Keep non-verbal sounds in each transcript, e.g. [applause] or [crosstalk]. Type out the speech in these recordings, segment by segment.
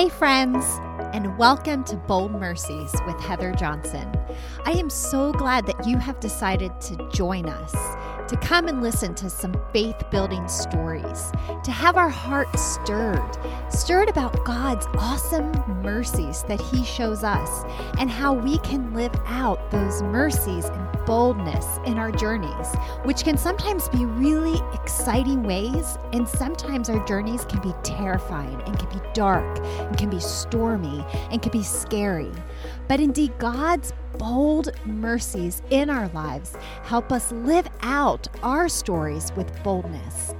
Hey, friends, and welcome to Bold Mercies with Heather Johnson. I am so glad that you have decided to join us, to come and listen to some faith building stories, to have our hearts stirred, stirred about God's awesome mercies that He shows us, and how we can live out those mercies boldness in our journeys, which can sometimes be really exciting ways, and sometimes our journeys can be terrifying and can be dark and can be stormy and can be scary. But indeed, God's bold mercies in our lives help us live out our stories with boldness.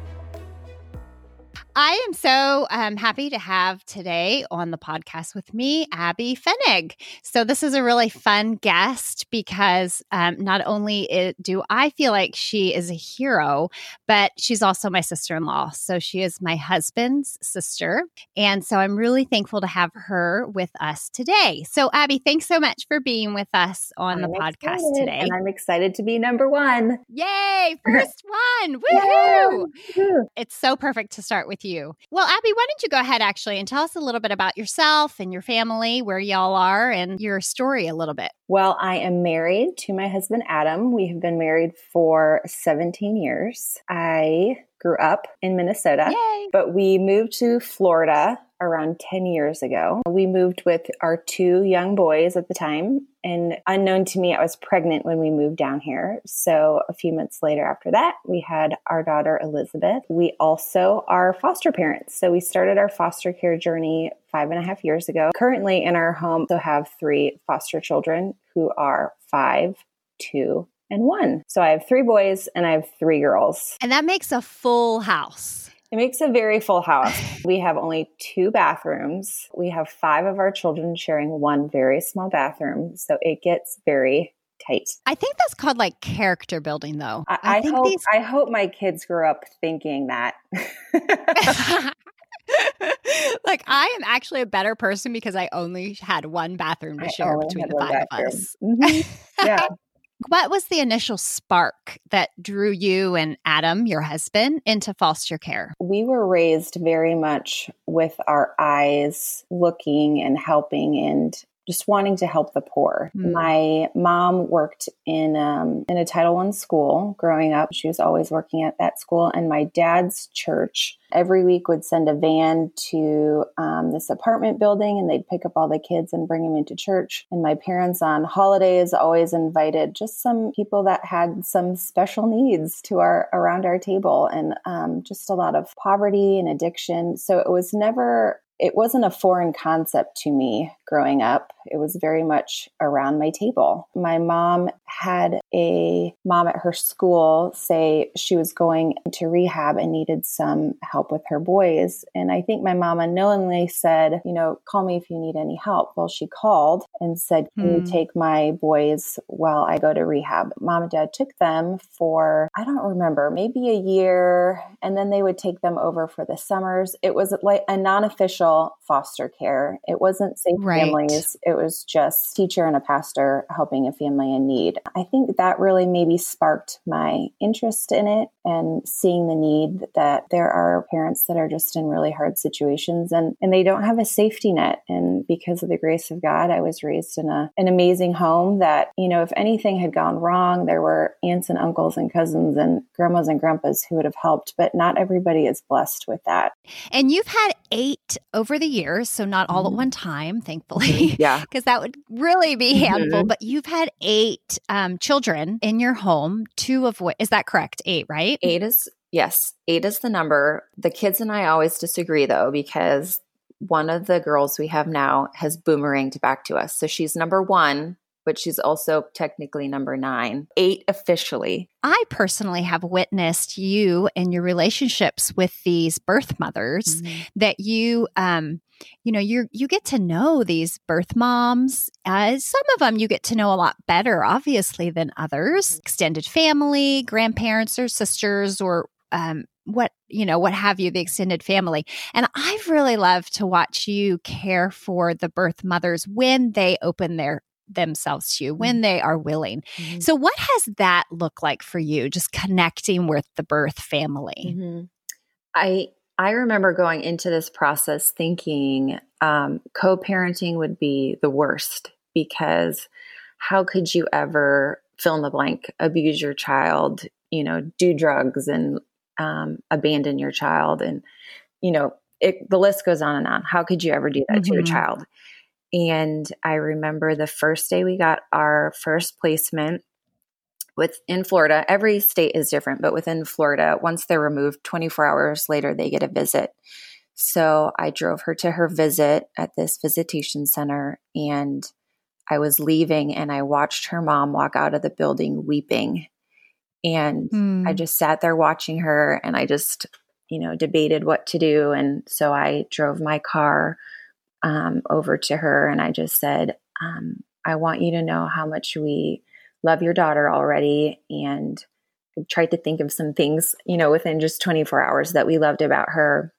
I am so um, happy to have today on the podcast with me, Abby Fenig. So, this is a really fun guest because um, not only it, do I feel like she is a hero, but she's also my sister in law. So, she is my husband's sister. And so, I'm really thankful to have her with us today. So, Abby, thanks so much for being with us on I'm the podcast excited, today. And I'm excited to be number one. Yay! [laughs] First one. Woohoo! It's so perfect to start with with you. Well, Abby, why don't you go ahead actually and tell us a little bit about yourself and your family, where y'all are, and your story a little bit. Well, I am married to my husband, Adam. We have been married for 17 years. I grew up in Minnesota, Yay. but we moved to Florida around 10 years ago. We moved with our two young boys at the time. And unknown to me, I was pregnant when we moved down here. So a few months later after that, we had our daughter Elizabeth. We also are foster parents. So we started our foster care journey five and a half years ago. Currently in our home, we have three foster children who are five, two, and one. So I have three boys and I have three girls. And that makes a full house. It makes a very full house. [laughs] We have only two bathrooms. We have five of our children sharing one very small bathroom. So it gets very tight. I think that's called like character building though. I, I, I hope these... I hope my kids grew up thinking that. [laughs] like I am actually a better person because I only had one bathroom to share between the five bathroom. of us. Mm-hmm. Yeah. [laughs] What was the initial spark that drew you and Adam, your husband, into foster care? We were raised very much with our eyes looking and helping and just wanting to help the poor. Mm. My mom worked in um, in a Title One school growing up. She was always working at that school, and my dad's church every week would send a van to um, this apartment building, and they'd pick up all the kids and bring them into church. And my parents on holidays always invited just some people that had some special needs to our around our table, and um, just a lot of poverty and addiction. So it was never it wasn't a foreign concept to me growing up. It was very much around my table. My mom had a mom at her school say she was going to rehab and needed some help with her boys. And I think my mom unknowingly said, you know, call me if you need any help. Well, she called and said, can hmm. you take my boys while I go to rehab? Mom and dad took them for, I don't remember, maybe a year. And then they would take them over for the summers. It was like a non official foster care. It wasn't safe right. families. It was just teacher and a pastor helping a family in need. I think that really maybe sparked my interest in it and seeing the need that there are parents that are just in really hard situations and, and they don't have a safety net. And because of the grace of God, I was raised in a, an amazing home that, you know, if anything had gone wrong, there were aunts and uncles and cousins and grandmas and grandpas who would have helped, but not everybody is blessed with that. And you've had eight over the years, so not all mm-hmm. at one time, thankfully. Mm-hmm. Yeah. [laughs] Because that would really be handful. Mm-hmm. But you've had eight um, children in your home, two of what is that correct? Eight, right? Eight is, yes, eight is the number. The kids and I always disagree though, because one of the girls we have now has boomeranged back to us. So she's number one but she's also technically number nine, eight officially. I personally have witnessed you and your relationships with these birth mothers mm-hmm. that you, um, you know, you you get to know these birth moms. Uh, some of them you get to know a lot better, obviously, than others. Mm-hmm. Extended family, grandparents, or sisters, or um, what you know what have you the extended family and i've really loved to watch you care for the birth mothers when they open their themselves to you when mm-hmm. they are willing. Mm-hmm. So, what has that looked like for you, just connecting with the birth family? Mm-hmm. I I remember going into this process thinking um, co parenting would be the worst because how could you ever fill in the blank abuse your child, you know, do drugs and um, abandon your child? And, you know, it, the list goes on and on. How could you ever do that mm-hmm. to your mm-hmm. child? And I remember the first day we got our first placement within Florida. Every state is different, but within Florida, once they're removed, 24 hours later, they get a visit. So I drove her to her visit at this visitation center and I was leaving and I watched her mom walk out of the building weeping. And mm. I just sat there watching her and I just, you know, debated what to do. And so I drove my car um, over to her and I just said, um, I want you to know how much we love your daughter already. And I tried to think of some things, you know, within just 24 hours that we loved about her.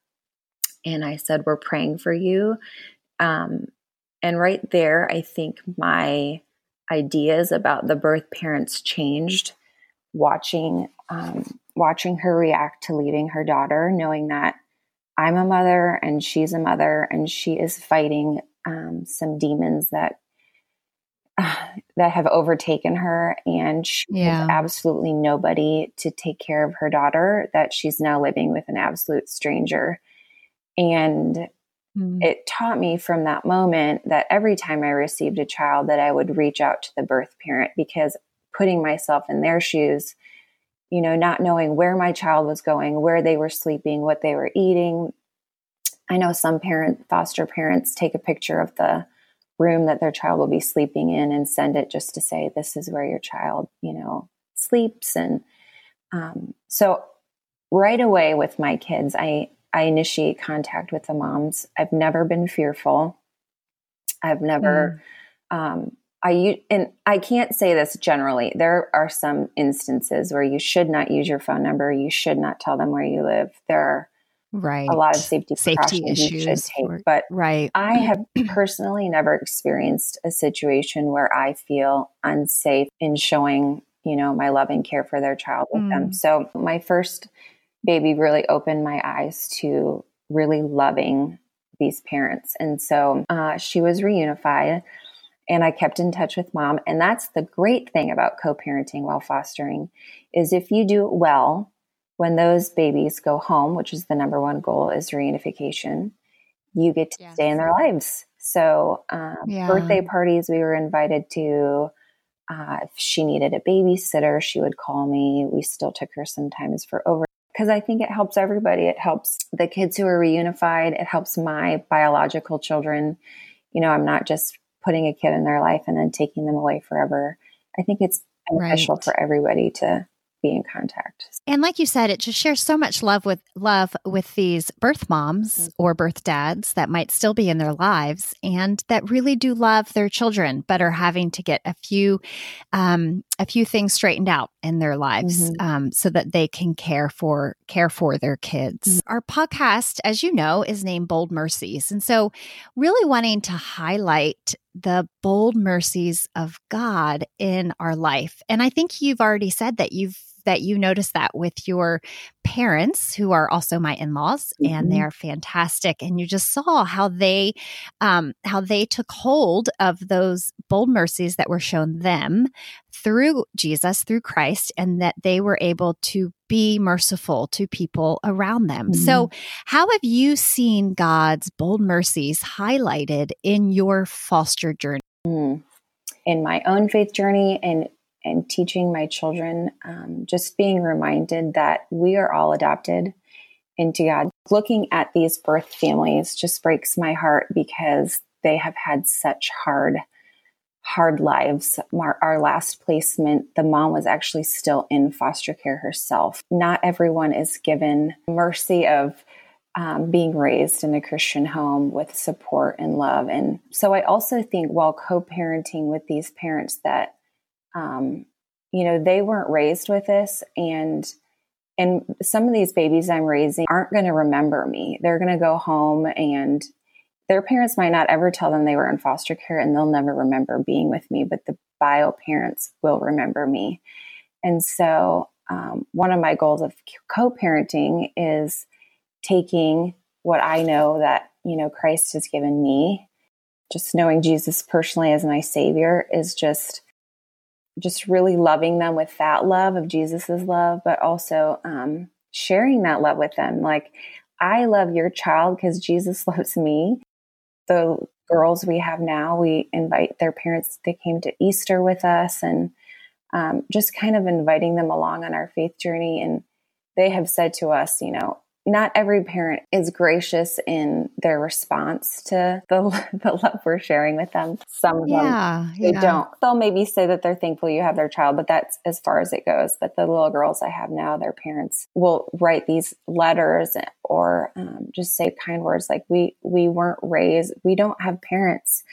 And I said, We're praying for you. Um, and right there, I think my ideas about the birth parents changed watching um, watching her react to leaving her daughter knowing that i'm a mother and she's a mother and she is fighting um, some demons that [sighs] that have overtaken her and she yeah. has absolutely nobody to take care of her daughter that she's now living with an absolute stranger and mm. it taught me from that moment that every time i received a child that i would reach out to the birth parent because putting myself in their shoes you know not knowing where my child was going where they were sleeping what they were eating. I know some parent foster parents take a picture of the room that their child will be sleeping in and send it just to say this is where your child you know sleeps. And um, so right away with my kids i i initiate contact with the moms. I've never been fearful. I've never mm. um, I and I can't say this generally. There are some instances where you should not use your phone number. You should not tell them where you live. There are right a lot of safety safety issues take or, but right i have personally never experienced a situation where i feel unsafe in showing you know my love and care for their child with mm. them so my first baby really opened my eyes to really loving these parents and so uh, she was reunified and i kept in touch with mom and that's the great thing about co-parenting while fostering is if you do it well when those babies go home, which is the number one goal, is reunification, you get to yes. stay in their lives. So, um, yeah. birthday parties we were invited to. Uh, if she needed a babysitter, she would call me. We still took her sometimes for over because I think it helps everybody. It helps the kids who are reunified. It helps my biological children. You know, I'm not just putting a kid in their life and then taking them away forever. I think it's beneficial right. for everybody to be in contact. And like you said, it just shares so much love with love with these birth moms mm-hmm. or birth dads that might still be in their lives and that really do love their children, but are having to get a few um, a few things straightened out in their lives mm-hmm. um, so that they can care for care for their kids. Mm-hmm. Our podcast, as you know, is named Bold Mercies, and so really wanting to highlight the bold mercies of God in our life. And I think you've already said that you've that you notice that with your parents who are also my in-laws mm-hmm. and they're fantastic and you just saw how they um, how they took hold of those bold mercies that were shown them through jesus through christ and that they were able to be merciful to people around them mm-hmm. so how have you seen god's bold mercies highlighted in your foster journey mm. in my own faith journey and and teaching my children, um, just being reminded that we are all adopted into God. Looking at these birth families just breaks my heart because they have had such hard, hard lives. Our, our last placement, the mom was actually still in foster care herself. Not everyone is given mercy of um, being raised in a Christian home with support and love. And so I also think while co parenting with these parents that um, you know, they weren't raised with this and and some of these babies I'm raising aren't going to remember me. They're going to go home and their parents might not ever tell them they were in foster care and they'll never remember being with me, but the bio parents will remember me. And so, um, one of my goals of co parenting is taking what I know that you know, Christ has given me. Just knowing Jesus personally as my savior is just just really loving them with that love of Jesus's love, but also um, sharing that love with them. Like, I love your child because Jesus [laughs] loves me. The girls we have now, we invite their parents, they came to Easter with us and um, just kind of inviting them along on our faith journey. And they have said to us, you know, not every parent is gracious in their response to the, [laughs] the love we're sharing with them. Some of yeah, them they yeah. don't. They'll maybe say that they're thankful you have their child, but that's as far as it goes. But the little girls I have now, their parents will write these letters or um, just say kind words like we we weren't raised. We don't have parents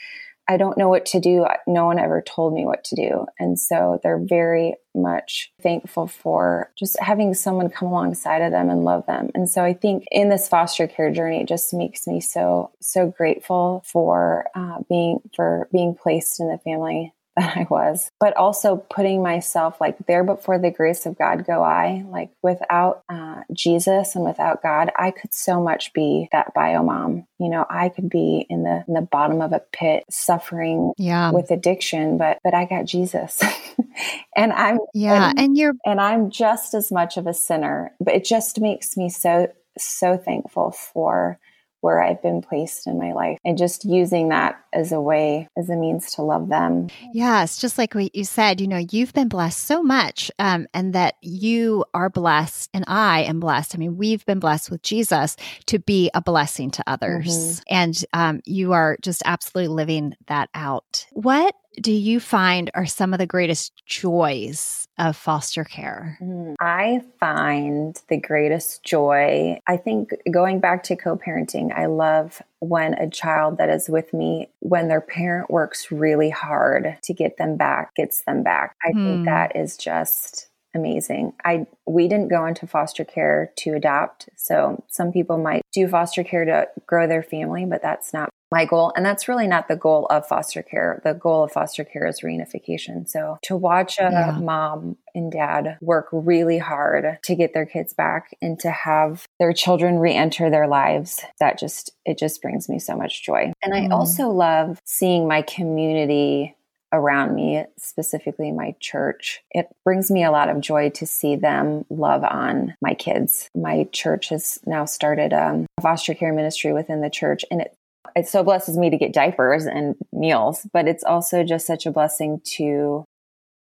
I don't know what to do. No one ever told me what to do. And so they're very much thankful for just having someone come alongside of them and love them. And so I think in this foster care journey, it just makes me so, so grateful for uh, being, for being placed in the family that I was, but also putting myself like there before the grace of God go I. Like without uh, Jesus and without God, I could so much be that bio mom. You know, I could be in the in the bottom of a pit suffering yeah. with addiction, but but I got Jesus. [laughs] and I'm Yeah, and, and you're and I'm just as much of a sinner, but it just makes me so so thankful for where I've been placed in my life and just using that as a way, as a means to love them. Yes, just like what you said, you know, you've been blessed so much um, and that you are blessed and I am blessed. I mean, we've been blessed with Jesus to be a blessing to others. Mm-hmm. And um, you are just absolutely living that out. What do you find are some of the greatest joys of foster care? Mm, I find the greatest joy, I think going back to co parenting, I love when a child that is with me, when their parent works really hard to get them back, gets them back. I think hmm. that is just amazing. I we didn't go into foster care to adopt. So some people might do foster care to grow their family, but that's not my goal. And that's really not the goal of foster care. The goal of foster care is reunification. So to watch a yeah. mom and dad work really hard to get their kids back and to have their children re-enter their lives, that just, it just brings me so much joy. And I mm. also love seeing my community around me, specifically my church. It brings me a lot of joy to see them love on my kids. My church has now started um, a foster care ministry within the church, and it it so blesses me to get diapers and meals, but it's also just such a blessing to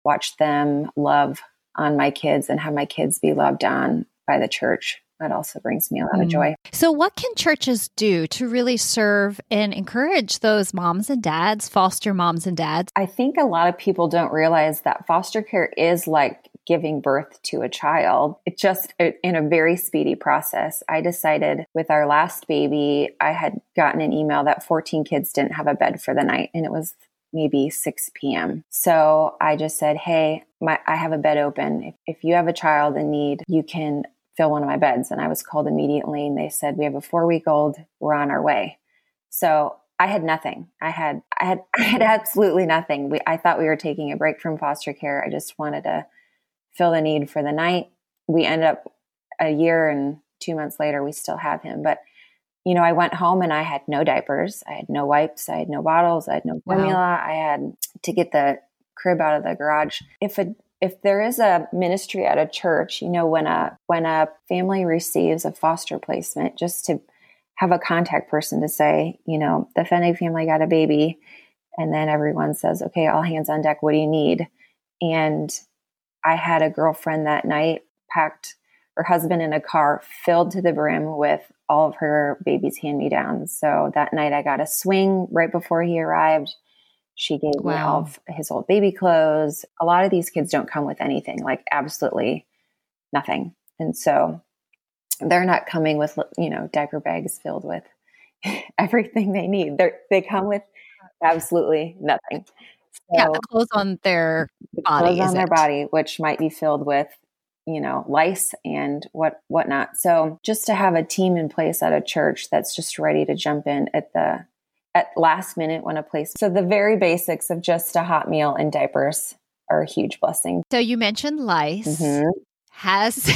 watch them love on my kids and have my kids be loved on by the church. That also brings me a lot mm. of joy. So, what can churches do to really serve and encourage those moms and dads, foster moms and dads? I think a lot of people don't realize that foster care is like giving birth to a child. It just in a very speedy process. I decided with our last baby, I had gotten an email that 14 kids didn't have a bed for the night and it was maybe 6 p.m. So I just said, Hey, my, I have a bed open. If, if you have a child in need, you can fill one of my beds. And I was called immediately and they said, We have a four week old, we're on our way. So I had nothing. I had I had [laughs] I had absolutely nothing. We I thought we were taking a break from foster care. I just wanted to fill the need for the night. We end up a year and two months later, we still have him. But, you know, I went home and I had no diapers, I had no wipes, I had no bottles, I had no formula. Wow. I had to get the crib out of the garage. If a if there is a ministry at a church, you know, when a when a family receives a foster placement, just to have a contact person to say, you know, the Fennig family got a baby, and then everyone says, okay, all hands on deck. What do you need? And I had a girlfriend that night packed her husband in a car filled to the brim with all of her baby's hand me downs. So that night I got a swing right before he arrived. She gave wow. me all of his old baby clothes. A lot of these kids don't come with anything, like absolutely nothing. And so they're not coming with, you know, diaper bags filled with [laughs] everything they need. They they come with absolutely nothing. So, yeah, the clothes on their body. Clothes on their body, which might be filled with, you know, lice and what whatnot. So just to have a team in place at a church that's just ready to jump in at the at last minute when a place. So the very basics of just a hot meal and diapers are a huge blessing. So you mentioned lice. Mm-hmm. Has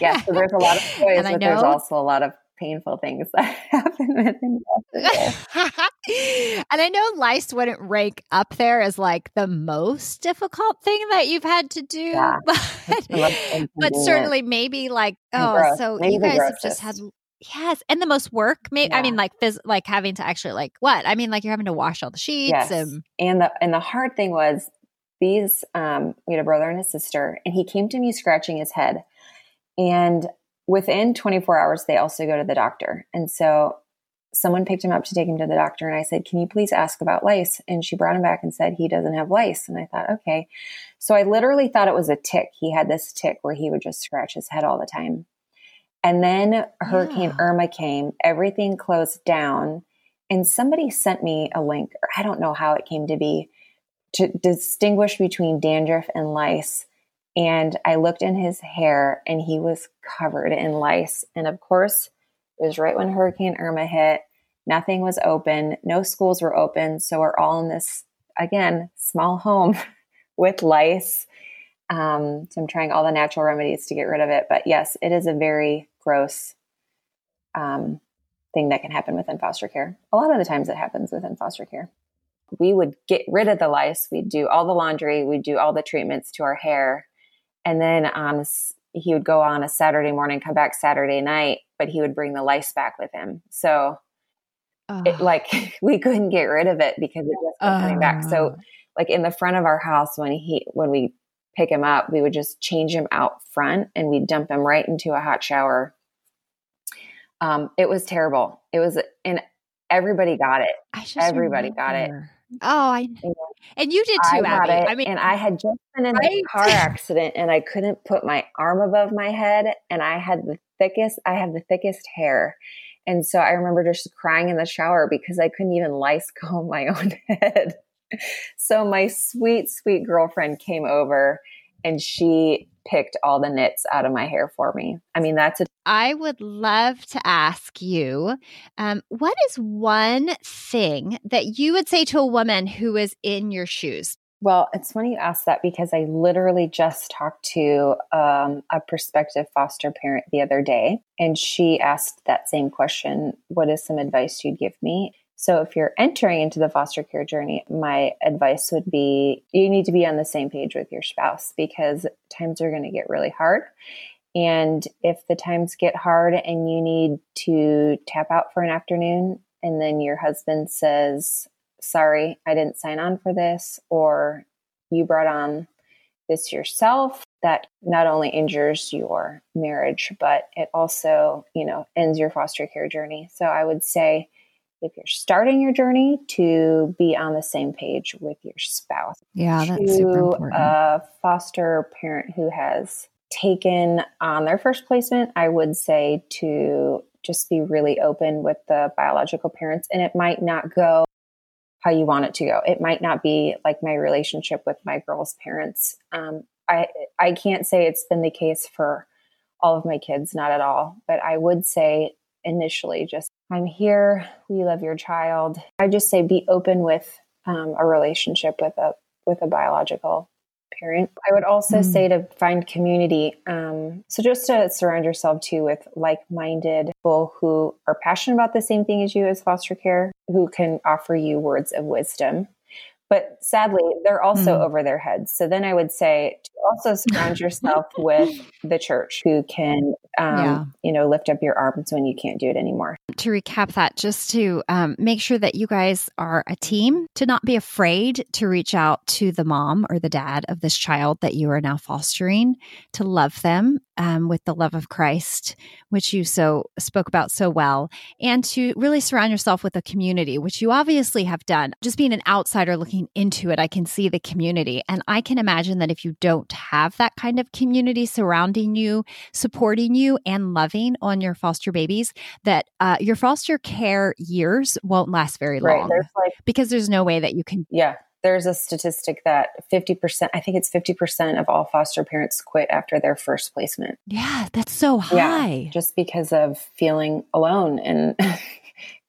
yeah, so there's a lot of [laughs] toys, but there's also a lot of painful things [laughs] that happen within [laughs] and I know lice wouldn't rank up there as like the most difficult thing that you've had to do, yeah. [laughs] but, but certainly maybe like oh, so maybe you guys have just had yes, and the most work. Maybe yeah. I mean like phys- like having to actually like what I mean like you're having to wash all the sheets yes. and and the and the hard thing was these um we had a brother and a sister and he came to me scratching his head and within 24 hours they also go to the doctor and so someone picked him up to take him to the doctor and I said, Can you please ask about lice? And she brought him back and said, He doesn't have lice. And I thought, Okay. So I literally thought it was a tick. He had this tick where he would just scratch his head all the time. And then Hurricane yeah. Irma came, everything closed down. And somebody sent me a link, or I don't know how it came to be, to distinguish between dandruff and lice. And I looked in his hair and he was covered in lice. And of course, it was right when Hurricane Irma hit. Nothing was open. No schools were open. So we're all in this, again, small home [laughs] with lice. Um, so I'm trying all the natural remedies to get rid of it. But yes, it is a very gross um, thing that can happen within foster care. A lot of the times it happens within foster care. We would get rid of the lice. We'd do all the laundry. We'd do all the treatments to our hair. And then um, on he would go on a Saturday morning, come back Saturday night, but he would bring the lice back with him. So it, ah. like [laughs] we couldn't get rid of it because it just kept coming back. So ah. like in the front of our house when he when we pick him up, we would just change him out front and we'd dump him right into a hot shower. Um, it was terrible. It was and everybody got it. everybody remember. got it. Oh, I and you did too, I Abby. It, I mean, and I had just been in right? a car accident, and I couldn't put my arm above my head, and I had the thickest. I have the thickest hair, and so I remember just crying in the shower because I couldn't even lice [laughs] comb my own head. so my sweet, sweet girlfriend came over, and she picked all the nits out of my hair for me. I mean, that's a. I would love to ask you um, what is one thing that you would say to a woman who is in your shoes? Well, it's funny you ask that because I literally just talked to um, a prospective foster parent the other day, and she asked that same question What is some advice you'd give me? So, if you're entering into the foster care journey, my advice would be you need to be on the same page with your spouse because times are going to get really hard. And if the times get hard and you need to tap out for an afternoon, and then your husband says, Sorry, I didn't sign on for this, or you brought on this yourself, that not only injures your marriage, but it also, you know, ends your foster care journey. So I would say, if you're starting your journey to be on the same page with your spouse. Yeah, that's to super important. A foster parent who has taken on their first placement, I would say to just be really open with the biological parents. And it might not go how you want it to go. It might not be like my relationship with my girls' parents. Um, I I can't say it's been the case for all of my kids, not at all. But I would say initially just I'm here. We love your child. I just say be open with um, a relationship with a with a biological parent. I would also mm. say to find community. Um, so just to surround yourself too with like minded people who are passionate about the same thing as you as foster care, who can offer you words of wisdom but sadly they're also mm. over their heads so then i would say also surround yourself with the church who can um, yeah. you know lift up your arms when you can't do it anymore to recap that just to um, make sure that you guys are a team to not be afraid to reach out to the mom or the dad of this child that you are now fostering to love them um, with the love of christ which you so spoke about so well and to really surround yourself with a community which you obviously have done just being an outsider looking looking into it, I can see the community. And I can imagine that if you don't have that kind of community surrounding you, supporting you, and loving on your foster babies, that uh, your foster care years won't last very right. long. There's like, because there's no way that you can. Yeah. There's a statistic that 50%, I think it's 50% of all foster parents quit after their first placement. Yeah, that's so high. Yeah, just because of feeling alone and [laughs]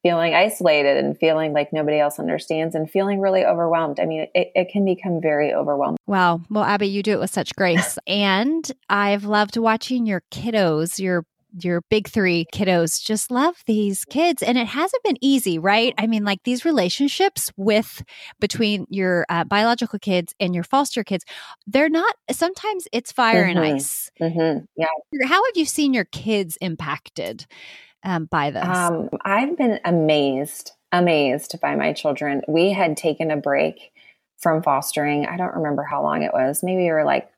feeling isolated and feeling like nobody else understands and feeling really overwhelmed. I mean, it, it can become very overwhelming. Wow. Well, Abby, you do it with such grace. [laughs] and I've loved watching your kiddos, your your big three kiddos just love these kids and it hasn't been easy right i mean like these relationships with between your uh, biological kids and your foster kids they're not sometimes it's fire mm-hmm. and ice mm-hmm. yeah how have you seen your kids impacted um, by this? Um, i've been amazed amazed by my children. We had taken a break from fostering i don't remember how long it was maybe we were like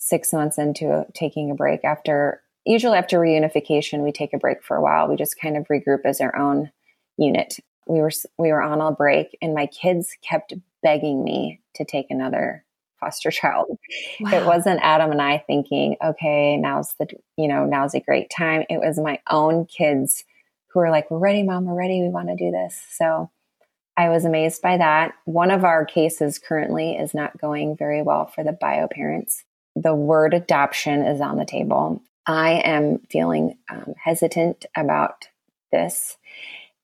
six months into taking a break. After usually after reunification we take a break for a while. We just kind of regroup as our own unit. We were we were on a break and my kids kept begging me to take another foster child wow. it wasn't adam and i thinking okay now's the you know now's a great time it was my own kids who were like we're ready mom we're ready we want to do this so I was amazed by that. One of our cases currently is not going very well for the bio parents the word adoption is on the table. I am feeling um, hesitant about this.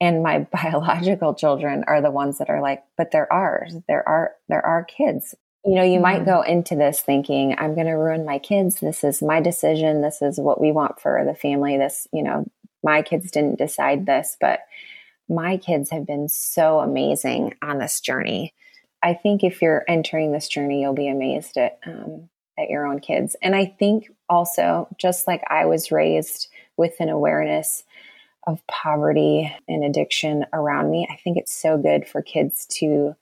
And my [laughs] biological children are the ones that are like, but they're ours. There are there are kids. You know, you mm-hmm. might go into this thinking, I'm going to ruin my kids. This is my decision. This is what we want for the family. This, you know, my kids didn't decide this, but my kids have been so amazing on this journey. I think if you're entering this journey, you'll be amazed at um, at your own kids. And I think also, just like I was raised with an awareness of poverty and addiction around me, I think it's so good for kids to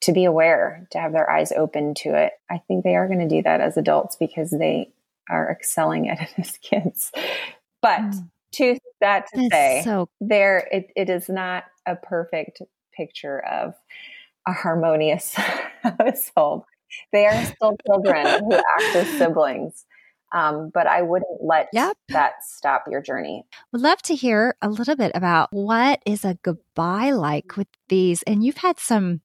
to be aware, to have their eyes open to it. I think they are going to do that as adults because they are excelling at [laughs] it as kids. But mm. to that to say, so- there it, it is not a perfect picture of a harmonious [laughs] household they are still children who act as siblings. Um, but I wouldn't let yep. that stop your journey. Would love to hear a little bit about what is a goodbye like with these. And you've had some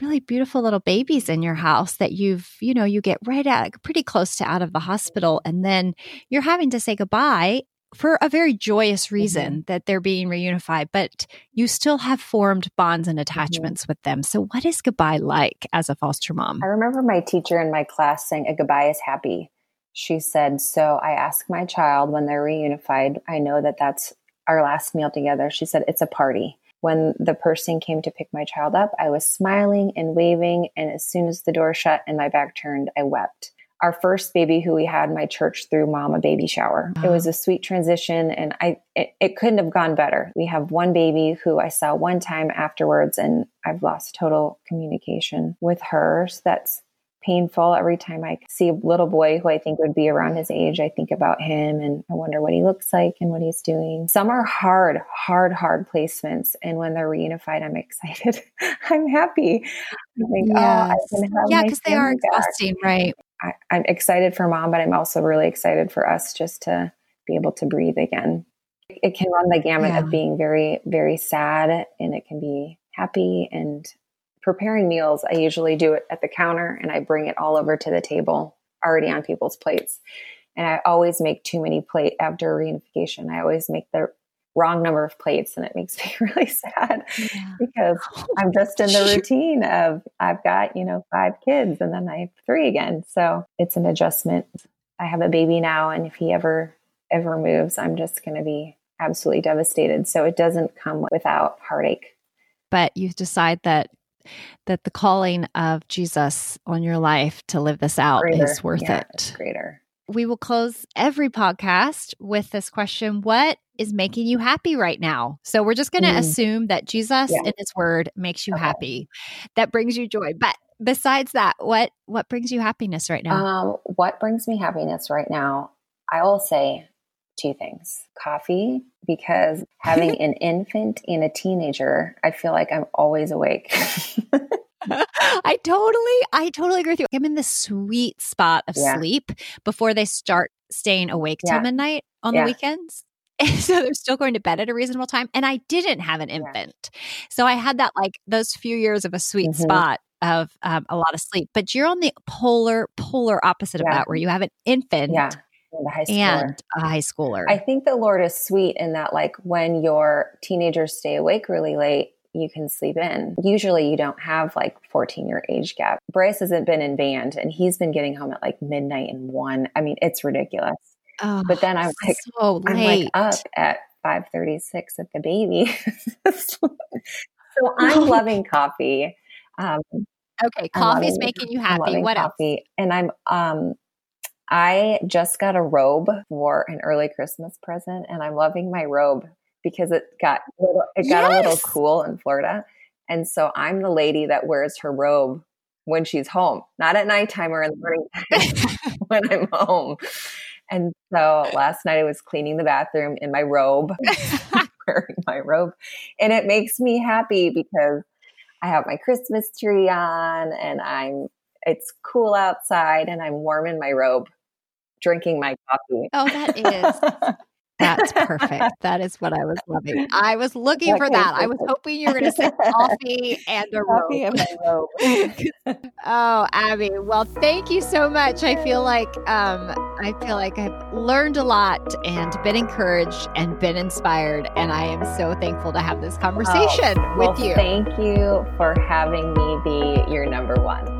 really beautiful little babies in your house that you've, you know, you get right out pretty close to out of the hospital. And then you're having to say goodbye for a very joyous mm-hmm. reason mm-hmm. that they're being reunified, but you still have formed bonds and mm-hmm. attachments mm-hmm. with them. So, what is goodbye like as a foster mom? I remember my teacher in my class saying, A goodbye is happy. She said, So I ask my child when they're reunified, I know that that's our last meal together. She said, It's a party. When the person came to pick my child up, I was smiling and waving. And as soon as the door shut and my back turned, I wept our first baby who we had my church threw mom a baby shower. It uh-huh. was a sweet transition and I it, it, couldn't have gone better. We have one baby who I saw one time afterwards and I've lost total communication with her. So that's painful every time I see a little boy who I think would be around his age. I think about him and I wonder what he looks like and what he's doing. Some are hard, hard, hard placements. And when they're reunified, I'm [laughs] excited. I'm happy. Oh, I think, yes. oh, yeah, because they are exhausting, back. right? I, I'm excited for mom, but I'm also really excited for us just to be able to breathe again. It can run the gamut yeah. of being very, very sad and it can be happy and preparing meals. I usually do it at the counter and I bring it all over to the table already on people's plates. And I always make too many plate after reunification. I always make the wrong number of plates and it makes [laughs] me really sad yeah. because oh, I'm just in the routine of I've got, you know, five kids and then I have three again. So it's an adjustment. I have a baby now and if he ever ever moves, I'm just going to be absolutely devastated. So it doesn't come without heartache. But you decide that that the calling of Jesus on your life to live this out greater. is worth yeah, it. greater we will close every podcast with this question What is making you happy right now? So we're just going to mm. assume that Jesus yeah. and his word makes you okay. happy. That brings you joy. But besides that, what what brings you happiness right now? Um, what brings me happiness right now? I will say two things. Coffee, because having [laughs] an infant and a teenager, I feel like I'm always awake. [laughs] I totally, I totally agree with you. I'm in the sweet spot of yeah. sleep before they start staying awake yeah. till midnight on yeah. the weekends. [laughs] so they're still going to bed at a reasonable time. And I didn't have an infant. So I had that like those few years of a sweet mm-hmm. spot of um, a lot of sleep. But you're on the polar, polar opposite of that, where you have an infant. Yeah. And, and a high schooler. I think the Lord is sweet in that, like, when your teenagers stay awake really late, you can sleep in. Usually you don't have like 14 year age gap. Bryce hasn't been in band and he's been getting home at like midnight and one. I mean, it's ridiculous. Oh, but then I'm like, so I'm like up at 5:36 at the baby. [laughs] so [laughs] I'm loving coffee. Um, okay, coffee's loving, making you happy. What coffee. else? And I'm um I just got a robe for an early Christmas present and I'm loving my robe because it got little, it got yes. a little cool in Florida. And so I'm the lady that wears her robe when she's home, not at nighttime or in the morning [laughs] when I'm home. And so last night I was cleaning the bathroom in my robe, [laughs] [laughs] wearing my robe. And it makes me happy because I have my Christmas tree on and I'm it's cool outside and I'm warm in my robe drinking my coffee. Oh, that is [laughs] That's perfect. that is what I was loving. I was looking for that. I was hoping you were going to say [laughs] coffee and a coffee robe. And [laughs] robe. oh, Abby. Well, thank you so much. I feel like um, I feel like I've learned a lot and been encouraged and been inspired, and I am so thankful to have this oh, conversation oh, well, with you. Thank you for having me be your number one.